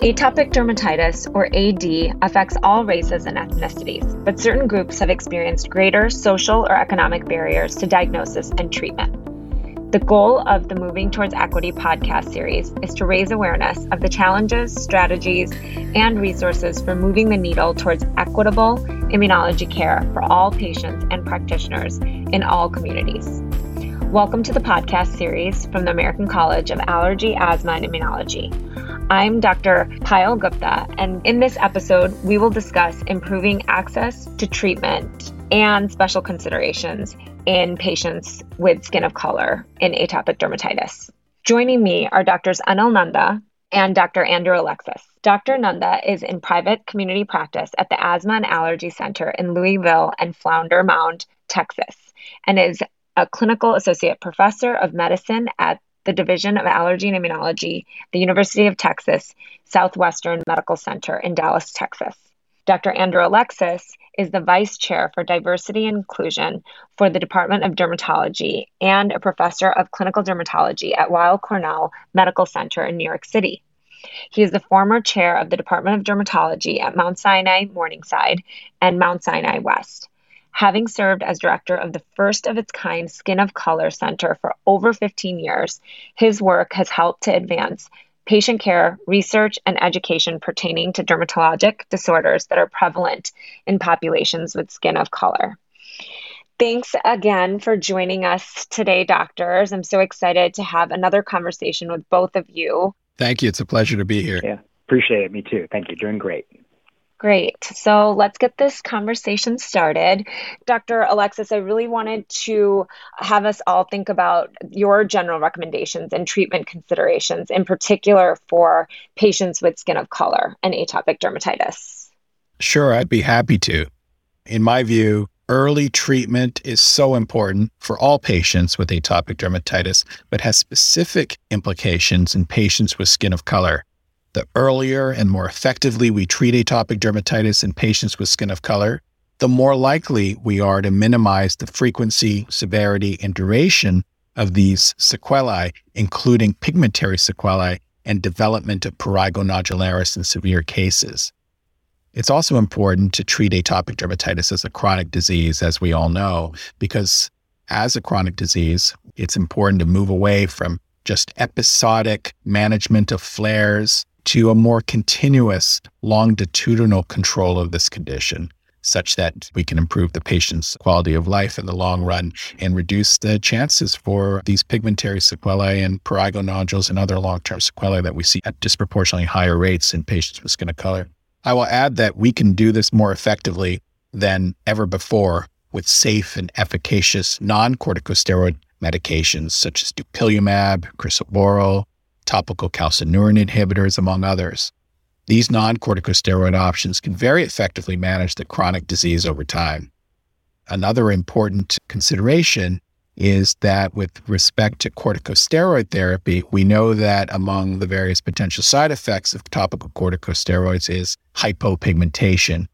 Atopic dermatitis, or AD, affects all races and ethnicities, but certain groups have experienced greater social or economic barriers to diagnosis and treatment. The goal of the Moving Towards Equity podcast series is to raise awareness of the challenges, strategies, and resources for moving the needle towards equitable immunology care for all patients and practitioners in all communities. Welcome to the podcast series from the American College of Allergy, Asthma, and Immunology. I'm Dr. Payel Gupta, and in this episode, we will discuss improving access to treatment and special considerations in patients with skin of color in atopic dermatitis. Joining me are Drs. Anil Nanda and Dr. Andrew Alexis. Dr. Nanda is in private community practice at the Asthma and Allergy Center in Lewisville and Flower Mound, Texas, and is a clinical associate professor of medicine at the Division of Allergy and Immunology, the University of Texas Southwestern Medical Center in Dallas, Texas. Dr. Andrew Alexis is the vice chair for diversity and inclusion for the Department of Dermatology and a professor of clinical dermatology at Weill Cornell Medical Center in New York City. He is the former chair of the Department of Dermatology at Mount Sinai Morningside and Mount Sinai West having served as director of the first of its kind Skin of Color Center for over 15 years, his work has helped to advance patient care, research, and education pertaining to dermatologic disorders that are prevalent in populations with skin of color. Thanks again for joining us today, doctors. I'm so excited to have another conversation with both of you. Thank you. It's a pleasure to be here. Yeah, appreciate it. Me too. Thank you. Doing great. Great. So let's get this conversation started. Dr. Alexis, I really wanted to have us all think about your general recommendations and treatment considerations, in particular for patients with skin of color and atopic dermatitis. Sure, I'd be happy to. In my view, early treatment is so important for all patients with atopic dermatitis, but has specific implications in patients with skin of color. The earlier and more effectively we treat atopic dermatitis in patients with skin of color, the more likely we are to minimize the frequency, severity, and duration of these sequelae, including pigmentary sequelae and development of prurigo nodularis in severe cases. It's also important to treat atopic dermatitis as a chronic disease, as we all know, because as a chronic disease, it's important to move away from just episodic management of flares to a more continuous longitudinal control of this condition such that we can improve the patient's quality of life in the long run and reduce the chances for these pigmentary sequelae and prurigo nodules and other long-term sequelae that we see at disproportionately higher rates in patients with skin of color. I will add that we can do this more effectively than ever before with safe and efficacious non-corticosteroid medications such as dupilumab, crisaborole, topical calcineurin inhibitors, among others. These non corticosteroid options can very effectively manage the chronic disease over time. Another important consideration is that with respect to corticosteroid therapy, we know that among the various potential side effects of topical corticosteroids is hypopigmentation.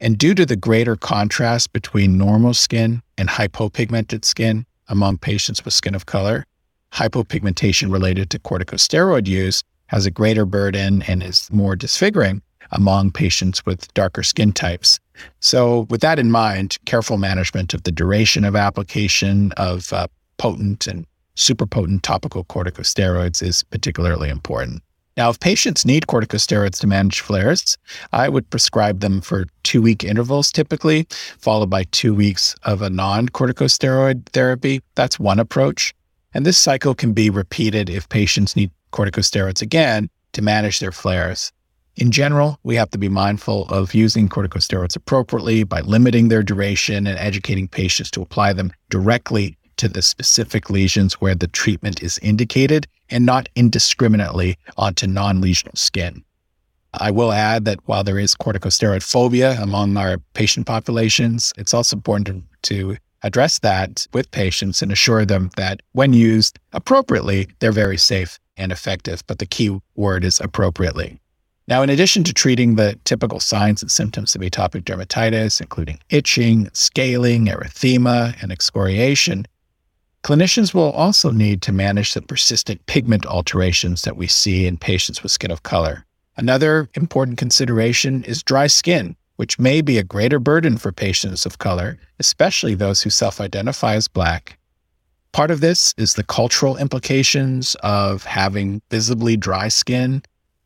And due to the greater contrast between normal skin and hypopigmented skin among patients with skin of color, hypopigmentation related to corticosteroid use has a greater burden and is more disfiguring among patients with darker skin types. So, with that in mind, careful management of the duration of application of uh, potent and super potent topical corticosteroids is particularly important. Now, if patients need corticosteroids to manage flares, I would prescribe them for two week intervals typically, followed by two weeks of a non corticosteroid therapy. That's one approach. And this cycle can be repeated if patients need corticosteroids again to manage their flares. In general, we have to be mindful of using corticosteroids appropriately by limiting their duration and educating patients to apply them directly to the specific lesions where the treatment is indicated and not indiscriminately onto non lesional skin. I will add that while there is corticosteroid phobia among our patient populations, it's also important to, to address that with patients and assure them that when used appropriately, they're very safe and effective. But the key word is appropriately. Now, in addition to treating the typical signs and symptoms of atopic dermatitis, including itching, scaling, erythema, and excoriation, clinicians will also need to manage the persistent pigment alterations that we see in patients with skin of color. Another important consideration is dry skin, which may be a greater burden for patients of color, especially those who self identify as Black. Part of this is the cultural implications of having visibly dry skin.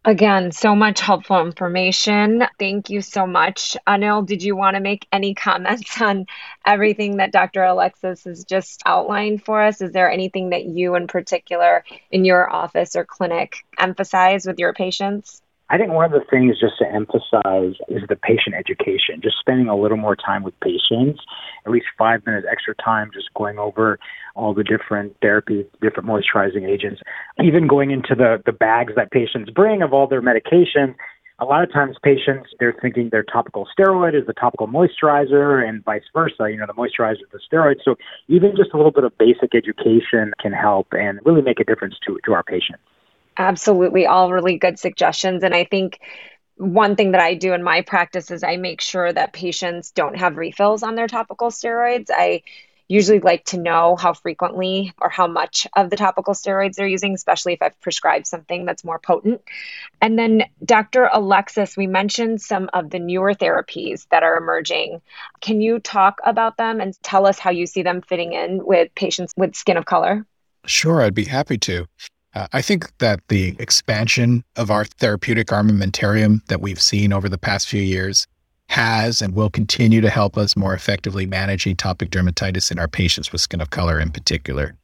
Again, so much helpful information. Thank you so much. Anil, did you want to make any comments on everything that Dr. Alexis has just outlined for us? Is there anything that you, in particular, in your office or clinic, emphasize with your patients? I think one of the things just to emphasize is the patient education, just spending a little more time with patients, at least five minutes extra time, just going over all the different therapies, different moisturizing agents, even going into the, the bags that patients bring of all their medication. A lot of times patients, they're thinking their topical steroid is the topical moisturizer and vice versa, you know, the moisturizer is the steroid. So even just a little bit of basic education can help and really make a difference to, to our patients. Absolutely, all really good suggestions. And I think one thing that I do in my practice is I make sure that patients don't have refills on their topical steroids. I usually like to know how frequently or how much of the topical steroids they're using, especially if I've prescribed something that's more potent. And then, Dr. Alexis, we mentioned some of the newer therapies that are emerging. Can you talk about them and tell us how you see them fitting in with patients with skin of color? Sure, I'd be happy to. Uh, I think that the expansion of our therapeutic armamentarium that we've seen over the past few years has and will continue to help us more effectively manage atopic dermatitis in our patients with skin of color in particular.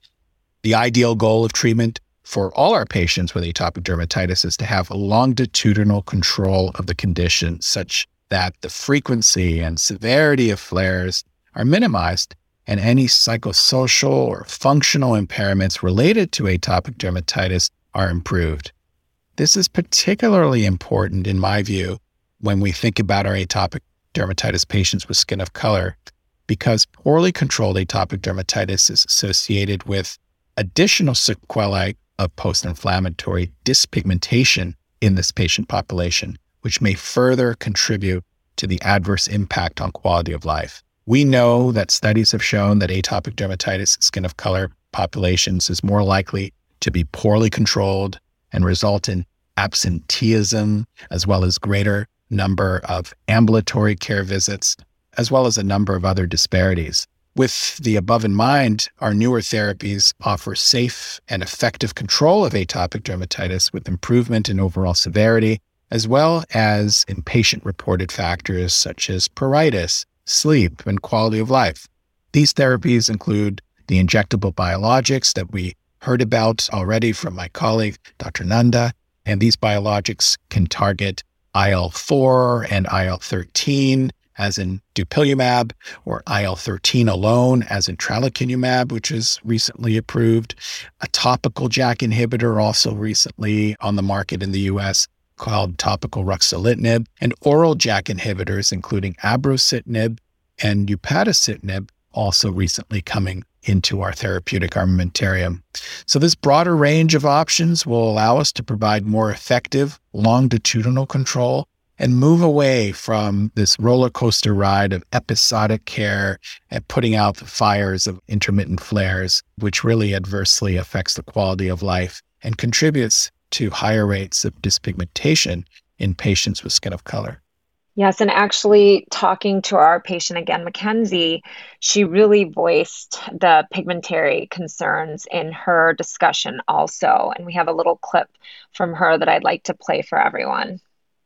The ideal goal of treatment for all our patients with atopic dermatitis is to have longitudinal control of the condition such that the frequency and severity of flares are minimized and any psychosocial or functional impairments related to atopic dermatitis are improved. This is particularly important, in my view, when we think about our atopic dermatitis patients with skin of color, because poorly controlled atopic dermatitis is associated with additional sequelae of post inflammatory dyspigmentation in this patient population, which may further contribute to the adverse impact on quality of life. We know that studies have shown that atopic dermatitis in skin of color populations is more likely to be poorly controlled and result in absenteeism, as well as greater number of ambulatory care visits, as well as a number of other disparities. With the above in mind, our newer therapies offer safe and effective control of atopic dermatitis with improvement in overall severity, as well as in patient reported factors such as pruritus, sleep, and quality of life. These therapies include the injectable biologics that we heard about already from my colleague, Dr. Nanda, and these biologics can target IL 4 and IL 13, as in dupilumab, or IL 13 alone, as in tralokinumab, which is recently approved. A topical JAK inhibitor, also recently on the market in the US, called topical ruxolitinib, and oral JAK inhibitors, including abrocitinib and upadacitinib, also recently coming into our therapeutic armamentarium. So, this broader range of options will allow us to provide more effective longitudinal control and move away from this roller coaster ride of episodic care and putting out the fires of intermittent flares, which really adversely affects the quality of life and contributes to higher rates of dyspigmentation in patients with skin of color. Yes, and actually talking to our patient again, Mackenzie, she really voiced the pigmentary concerns in her discussion also. And we have a little clip from her that I'd like to play for everyone.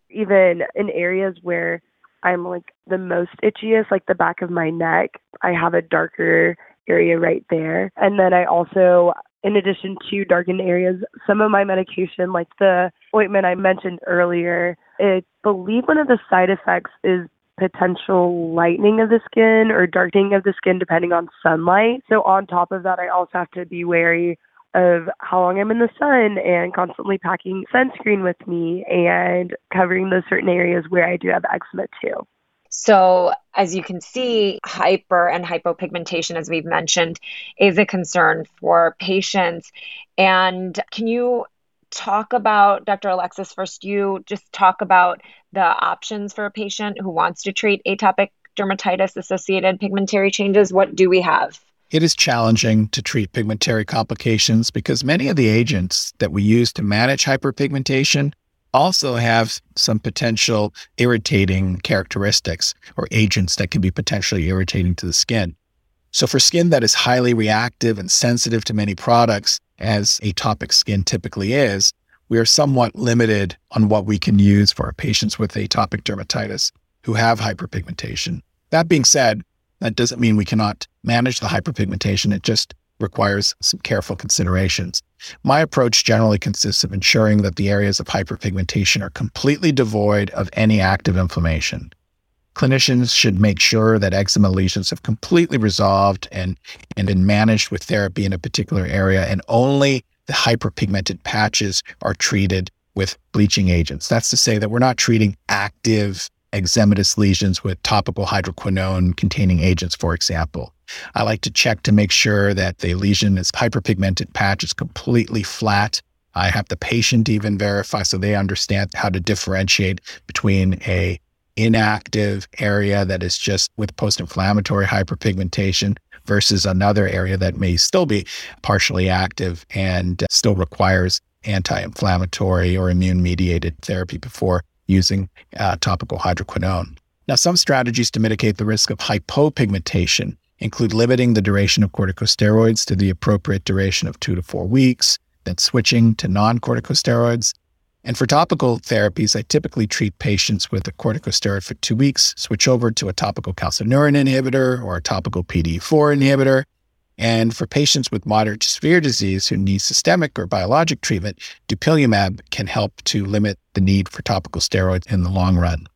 Even in areas where I'm like the most itchiest, like the back of my neck, I have a darker area right there. And then I also in addition to darkened areas, some of my medication, like the ointment I mentioned earlier, I believe one of the side effects is potential lightening of the skin or darkening of the skin depending on sunlight. So, on top of that, I also have to be wary of how long I'm in the sun and constantly packing sunscreen with me and covering those certain areas where I do have eczema too. So, as you can see, hyper and hypopigmentation, as we've mentioned, is a concern for patients. And can you talk about, Dr. Alexis, first, you just talk about the options for a patient who wants to treat atopic dermatitis associated pigmentary changes? What do we have? It is challenging to treat pigmentary complications because many of the agents that we use to manage hyperpigmentation also have some potential irritating characteristics or agents that can be potentially irritating to the skin. So, for skin that is highly reactive and sensitive to many products, as atopic skin typically is, we are somewhat limited on what we can use for our patients with atopic dermatitis who have hyperpigmentation. That being said, that doesn't mean we cannot manage the hyperpigmentation. It just requires some careful considerations. My approach generally consists of ensuring that the areas of hyperpigmentation are completely devoid of any active inflammation. Clinicians should make sure that eczema lesions have completely resolved and, and been managed with therapy in a particular area, and only the hyperpigmented patches are treated with bleaching agents. That's to say that we're not treating active eczematous lesions with topical hydroquinone containing agents, for example. I like to check to make sure that the lesion is hyperpigmented patch is completely flat. I have the patient even verify so they understand how to differentiate between a inactive area that is just with post-inflammatory hyperpigmentation versus another area that may still be partially active and still requires anti-inflammatory or immune mediated therapy before using uh, topical hydroquinone. Now, some strategies to mitigate the risk of hypopigmentation include limiting the duration of corticosteroids to the appropriate duration of two to four weeks, then switching to non corticosteroids. And for topical therapies, I typically treat patients with a corticosteroid for two weeks, switch over to a topical calcineurin inhibitor or a topical PDE4 inhibitor. And for patients with moderate to severe disease who need systemic or biologic treatment, dupilumab can help to limit the need for topical steroids in the long run.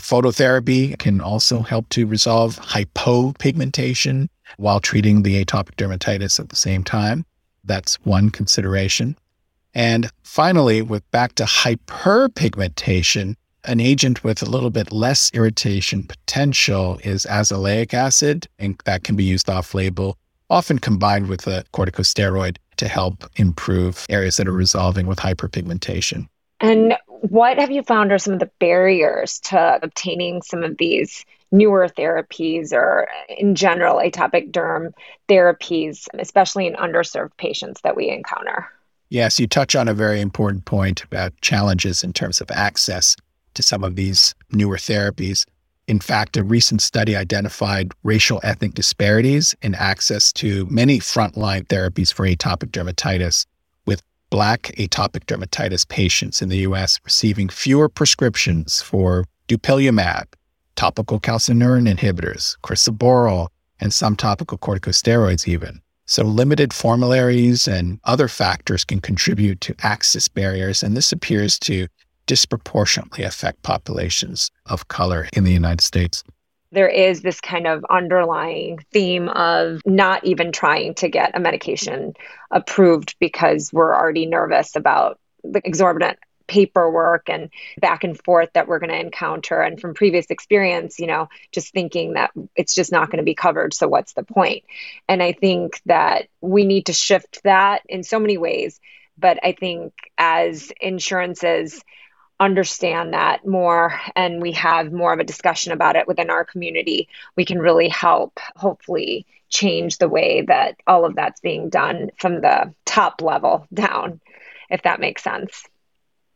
Phototherapy can also help to resolve hypopigmentation while treating the atopic dermatitis at the same time. That's one consideration. And finally, with back to hyperpigmentation, an agent with a little bit less irritation potential is azelaic acid, and that can be used off label, often combined with a corticosteroid to help improve areas that are resolving with hyperpigmentation. And what have you found are some of the barriers to obtaining some of these newer therapies or in general atopic derm therapies, especially in underserved patients that we encounter? Yes, you touch on a very important point about challenges in terms of access to some of these newer therapies. In fact, a recent study identified racial ethnic disparities in access to many frontline therapies for atopic dermatitis with Black atopic dermatitis patients in the US receiving fewer prescriptions for dupilumab, topical calcineurin inhibitors, crisaborole, and some topical corticosteroids, even. So, limited formularies and other factors can contribute to access barriers, and this appears to disproportionately affect populations of color in the United States. There is this kind of underlying theme of not even trying to get a medication approved because we're already nervous about the exorbitant paperwork and back and forth that we're going to encounter. And from previous experience you know just thinking that it's just not going to be covered so what's the point? and i think that we need to shift that in so many ways. But i think as insurances understand that more and we have more of a discussion about it within our community, we can really help hopefully change the way that all of that's being done from the top level down, if that makes sense.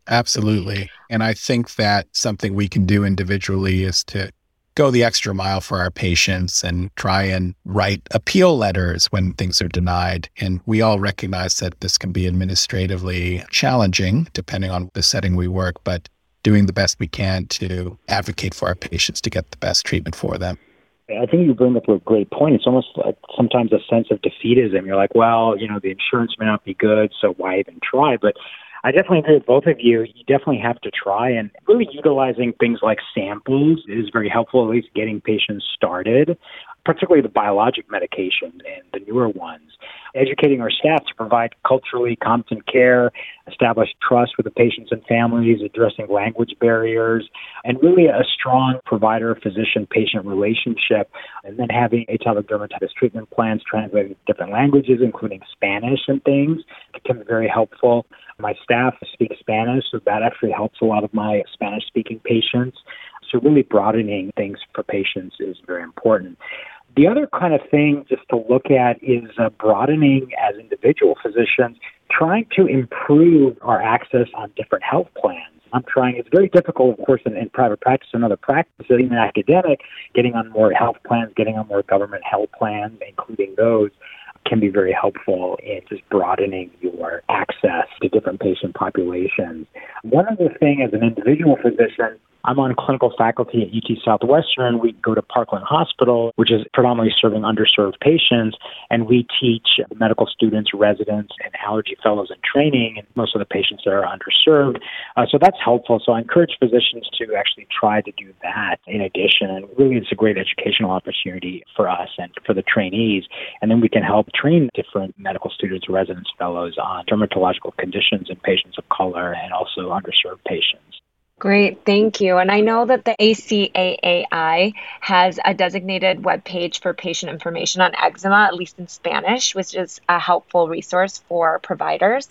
Absolutely. And I think that something we can do individually is to go the extra mile for our patients and try and write appeal letters when things are denied. And we all recognize that this can be administratively challenging depending on the setting we work, but doing the best we can to advocate for our patients to get the best treatment for them. I think you bring up a great point. It's almost like sometimes a sense of defeatism. You're like, well, you know, the insurance may not be good, so why even try? But I definitely agree with both of you. You definitely have to try and really utilizing things like samples is very helpful, at least getting patients started, particularly the biologic medications and the newer ones. Educating our staff to provide culturally competent care, establish trust with the patients and families, addressing language barriers, and really a strong provider physician patient relationship. And then having atopic dermatitis treatment plans translated to different languages, including Spanish and things, can be very helpful. My staff speaks Spanish, so that actually helps a lot of my Spanish speaking patients. So, really broadening things for patients is very important. The other kind of thing just to look at is uh, broadening as individual physicians, trying to improve our access on different health plans. I'm trying. It's very difficult, of course, in, in private practice and other practices, even academic, getting on more health plans, getting on more government health plans, including those can be very helpful in just broadening your access to different patient populations. One other thing as an individual physician, I'm on clinical faculty at UT Southwestern. We go to Parkland Hospital, which is predominantly serving underserved patients, and we teach medical students, residents, and allergy fellows in training. And most of the patients there are underserved. Uh, so that's helpful. So I encourage physicians to actually try to do that in addition. And really, it's a great educational opportunity for us and for the trainees. And then we can help train different medical students, residents, fellows on dermatological conditions in patients of color and also underserved patients. Great, thank you. And I know that the ACAAI has a designated web page for patient information on eczema, at least in Spanish, which is a helpful resource for providers.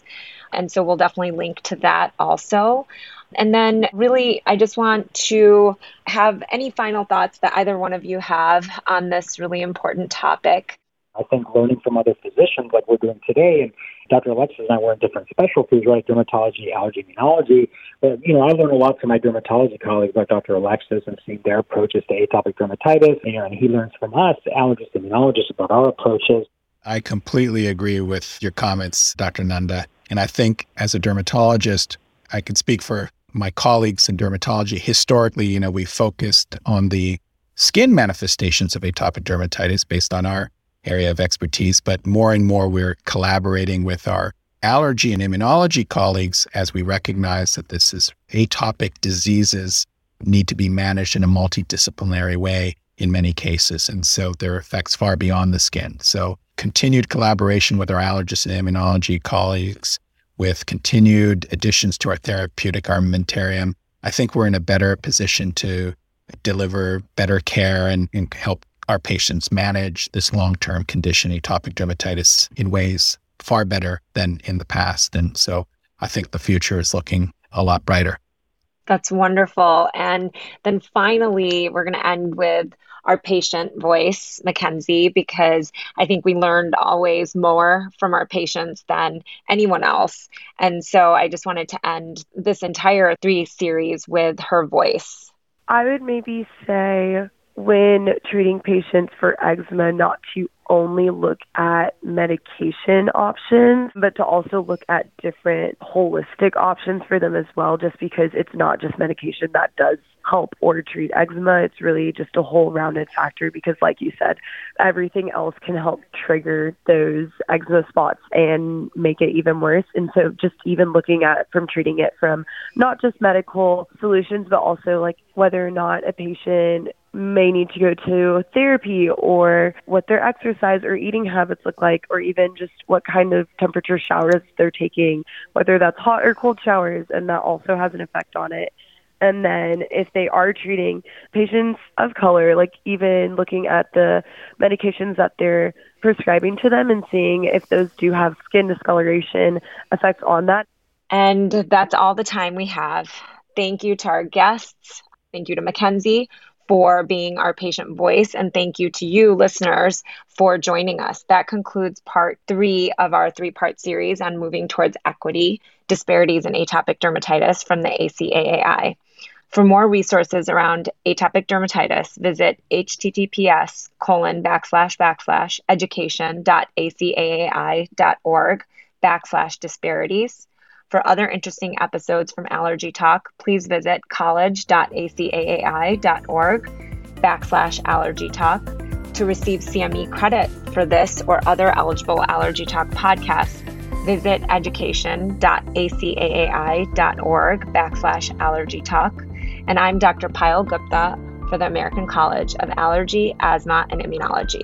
And so we'll definitely link to that also. And then, really, I just want to have any final thoughts that either one of you have on this really important topic. I think learning from other physicians like we're doing today, and Dr. Alexis and I were in different specialties, right? Dermatology, allergy, immunology. But, you know, I learned a lot from my dermatology colleagues like Dr. Alexis and seeing their approaches to atopic dermatitis. You know, and he learns from us, allergists, immunologists, about our approaches. I completely agree with your comments, Dr. Nanda. And I think as a dermatologist, I can speak for my colleagues in dermatology. Historically, you know, we focused on the skin manifestations of atopic dermatitis based on our area of expertise, but more and more we're collaborating with our allergy and immunology colleagues as we recognize that this is atopic diseases need to be managed in a multidisciplinary way in many cases. And so there are effects far beyond the skin. So continued collaboration with our allergists and immunology colleagues, with continued additions to our therapeutic armamentarium, I think we're in a better position to deliver better care and, and help our patients manage this long term condition, atopic dermatitis, in ways far better than in the past. And so I think the future is looking a lot brighter. That's wonderful. And then finally, we're going to end with our patient voice, Mackenzie, because I think we learned always more from our patients than anyone else. And so I just wanted to end this entire three series with her voice. I would maybe say when treating patients for eczema not to only look at medication options, but to also look at different holistic options for them as well, just because it's not just medication that does help or treat eczema. It's really just a whole rounded factor because, like you said, everything else can help trigger those eczema spots and make it even worse. And so, just even looking at from treating it from not just medical solutions, but also like whether or not a patient may need to go to therapy or what their exercise or eating habits look like, or even just what kind of temperature showers they're taking, whether that's hot or cold showers, and that also has an effect on it. And then if they are treating patients of color, like even looking at the medications that they're prescribing to them and seeing if those do have skin discoloration effects on that. And that's all the time we have. Thank you to our guests. Thank you to Mackenzie for being our patient voice. And thank you to you, listeners, for joining us. That concludes part three of our three part series on moving towards equity, disparities in atopic dermatitis from the ACAAI. For more resources around atopic dermatitis, visit https colon backslash backslash education.acaai.org backslash disparities. For other interesting episodes from Allergy Talk, please visit college.acaai.org backslash allergy talk. To receive CME credit for this or other eligible Allergy Talk podcasts, visit education.acaai.org backslash allergy talk. And I'm Dr. Payel Gupta for the American College of Allergy, Asthma, and Immunology.